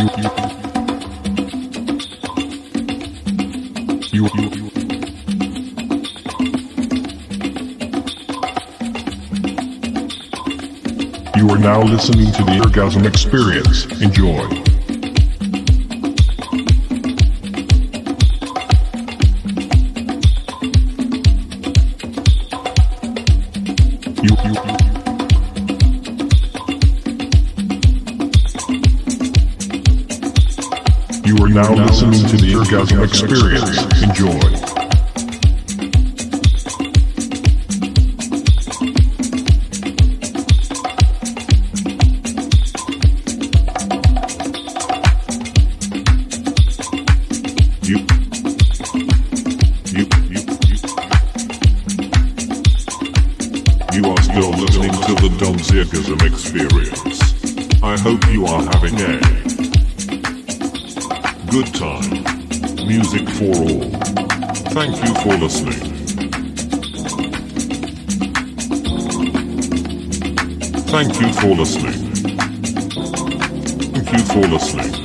you, are now listening to the Orgasm Experience. Enjoy. Now listening to the Orgasm Experience. Enjoy. you fall asleep. If you fall asleep.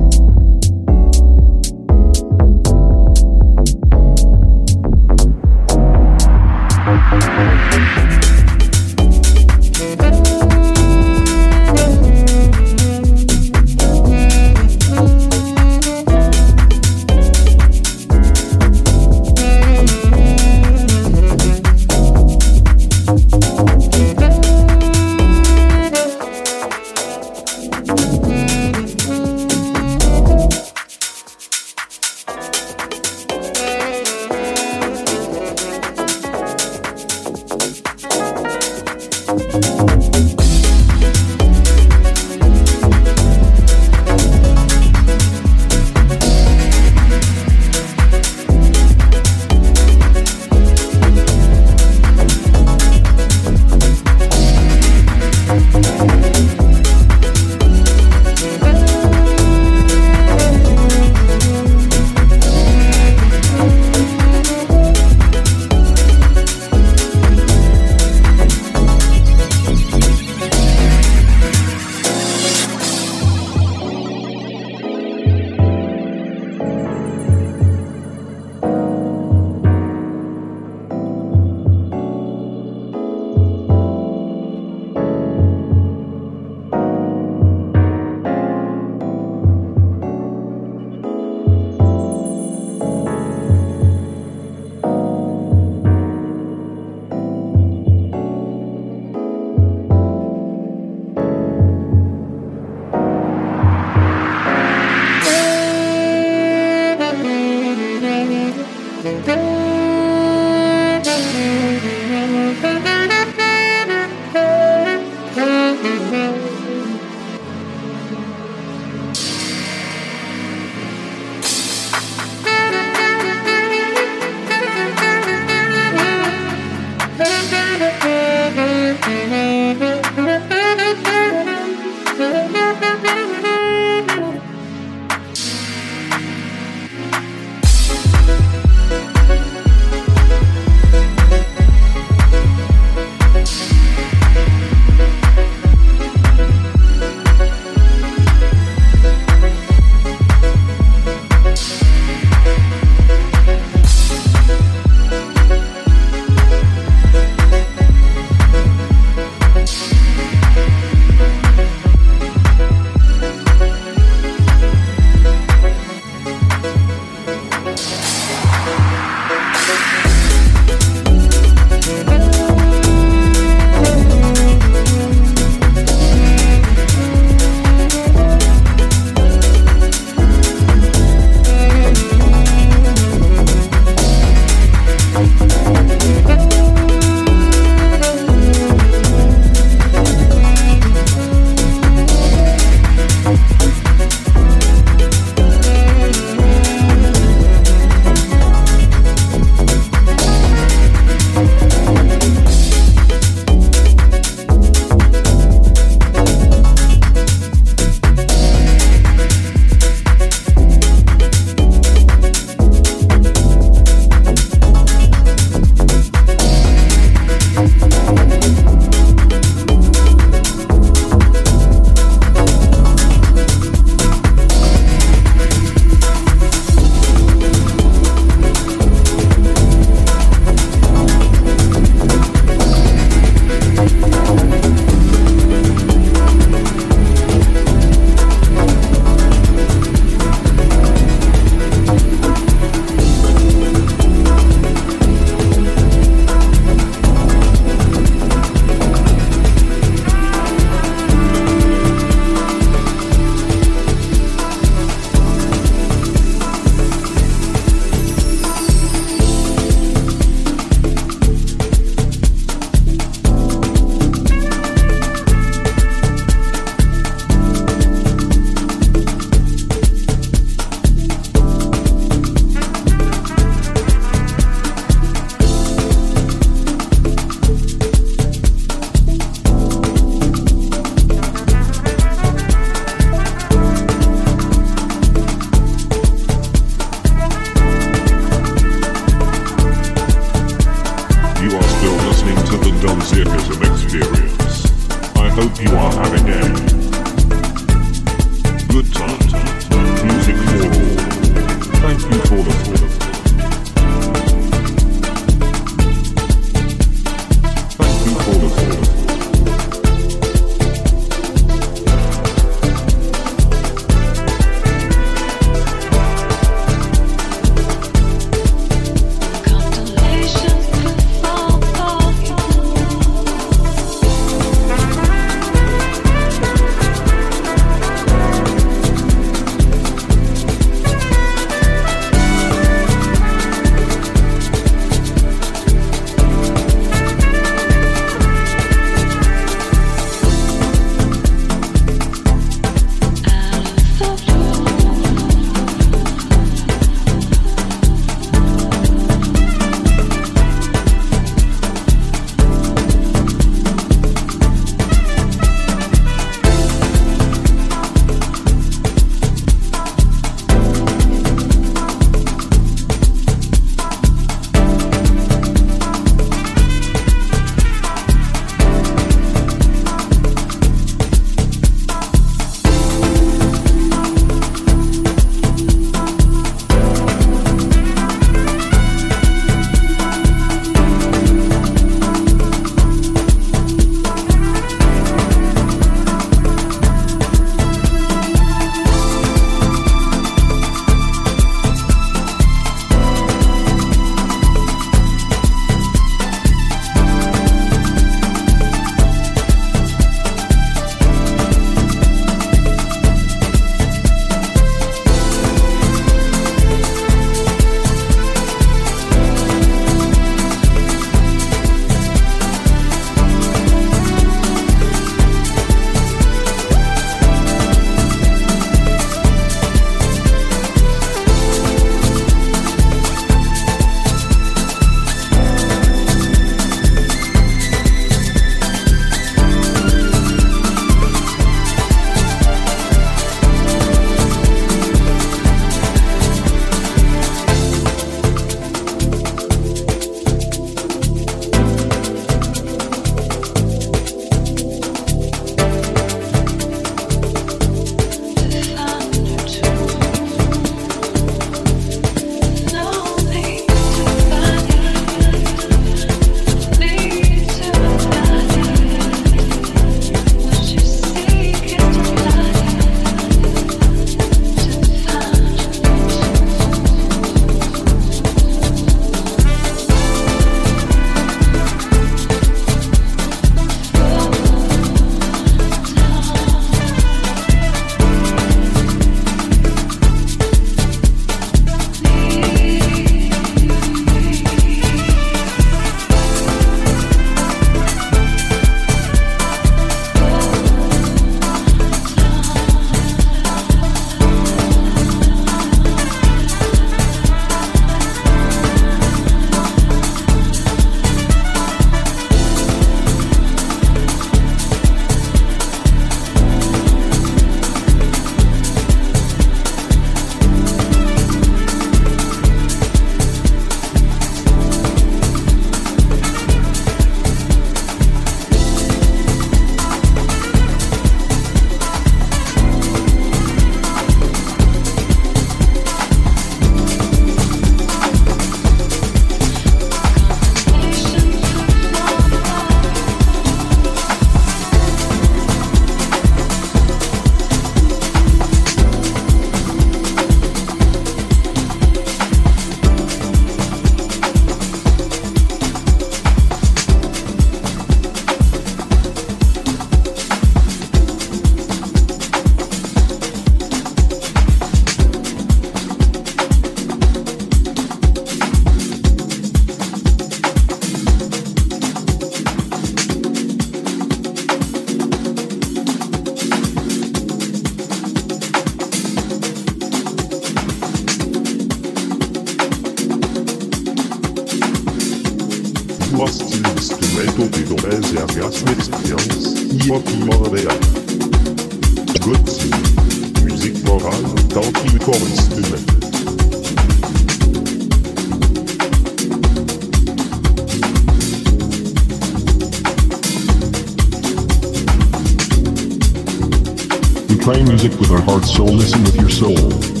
Play music with our heart, soul. Listen with your soul.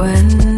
when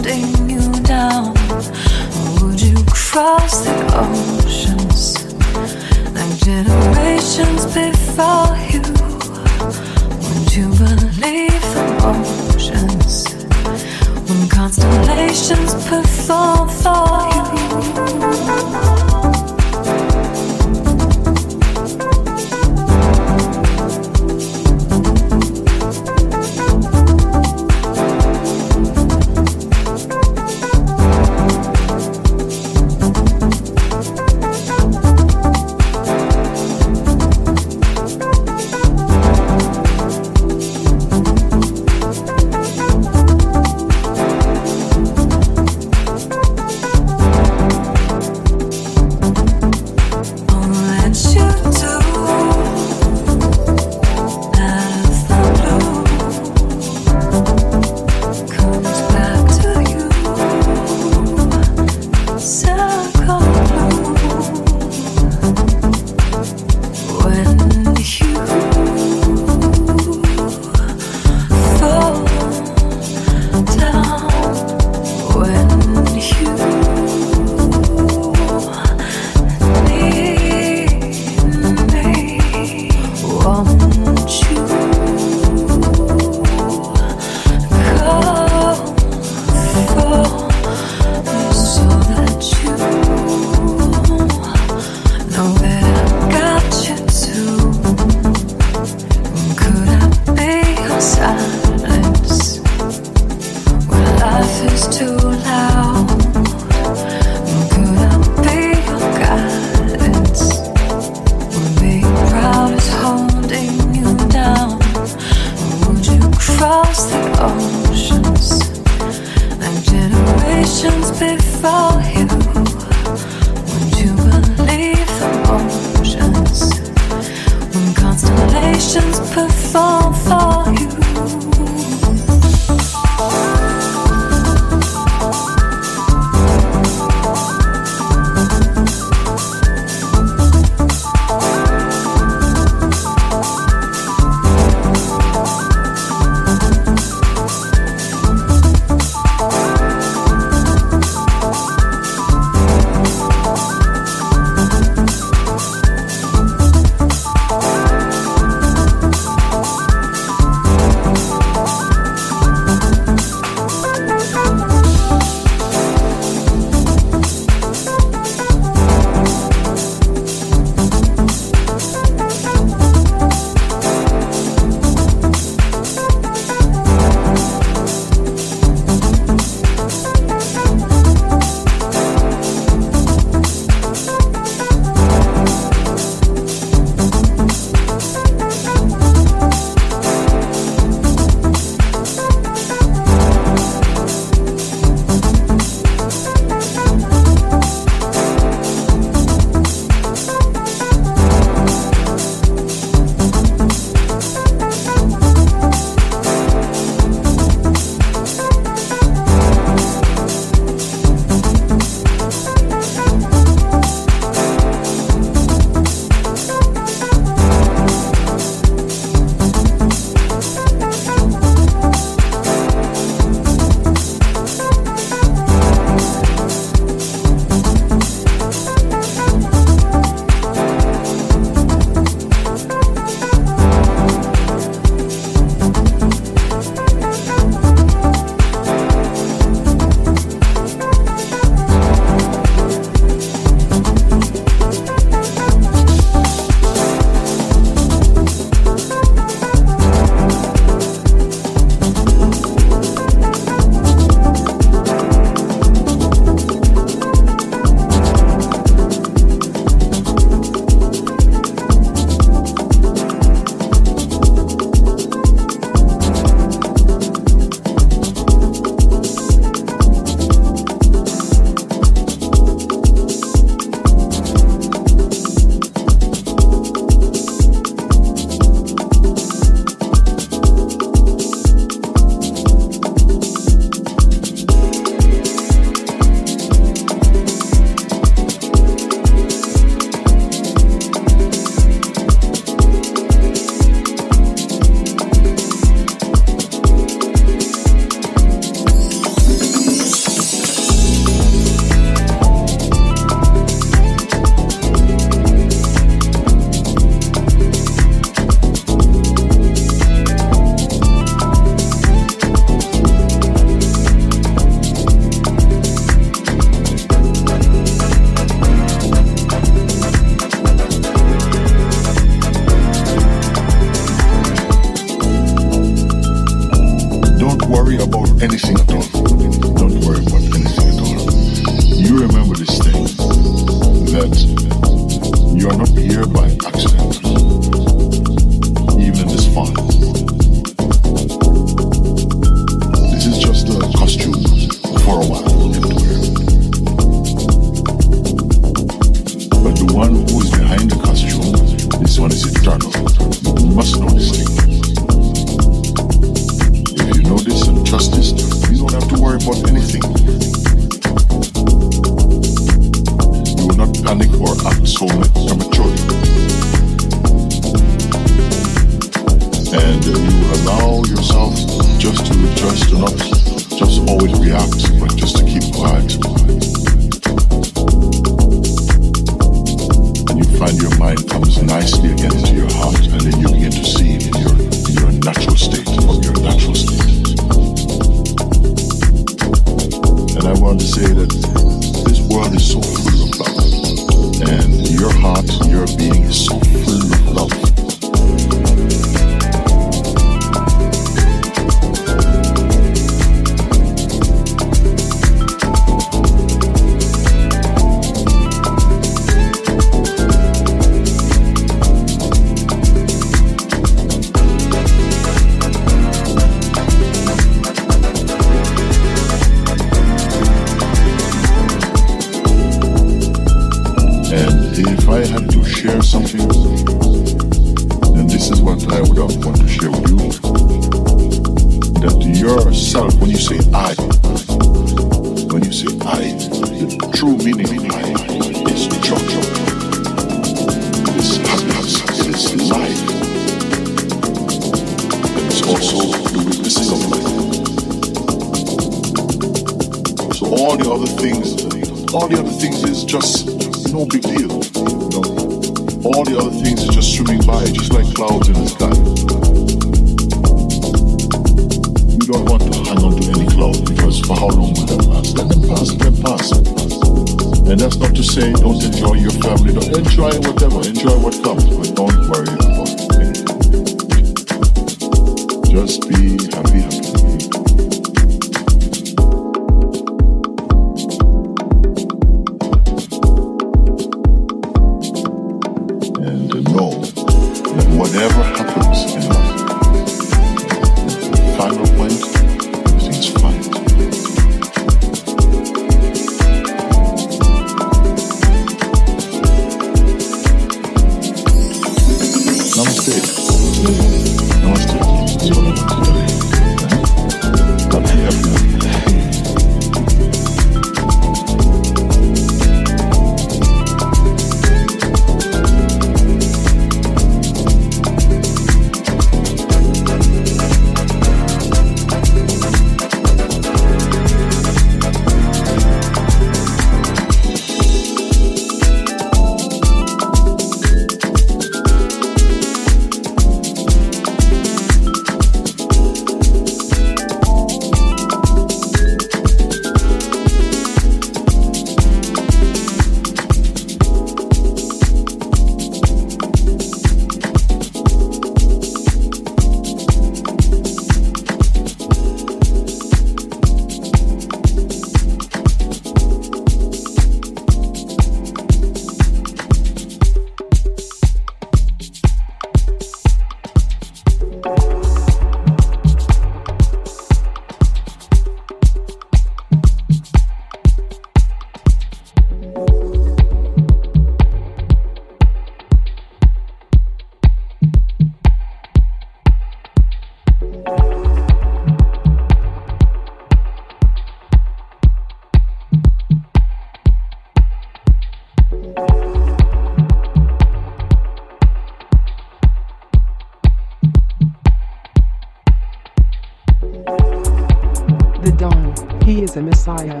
the Messiah.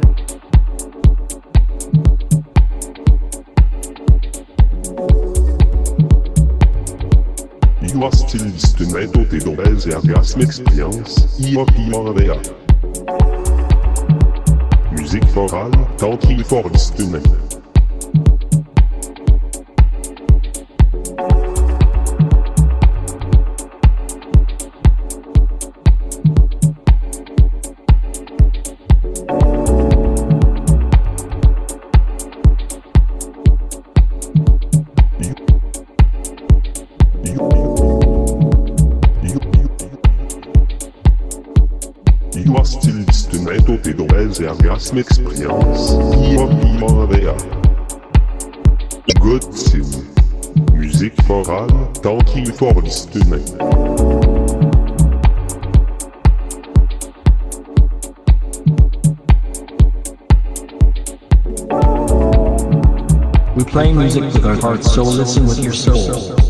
You are still listening to the Dorez Orgasm Experience, IOPRVA. Musique orale, tantrique for listening. Musik voran, tanki forlistene. We play music with our hearts, so listen with your soul.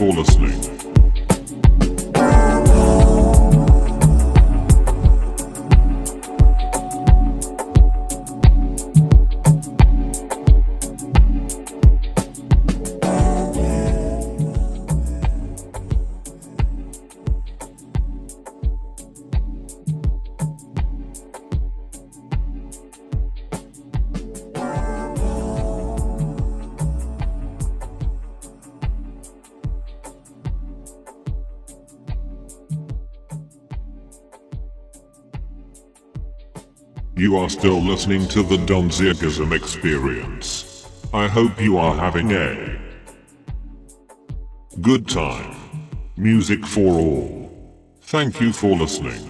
fall asleep. You are still listening to the Don Zirgism experience. I hope you are having a good time. Music for all. Thank you for listening.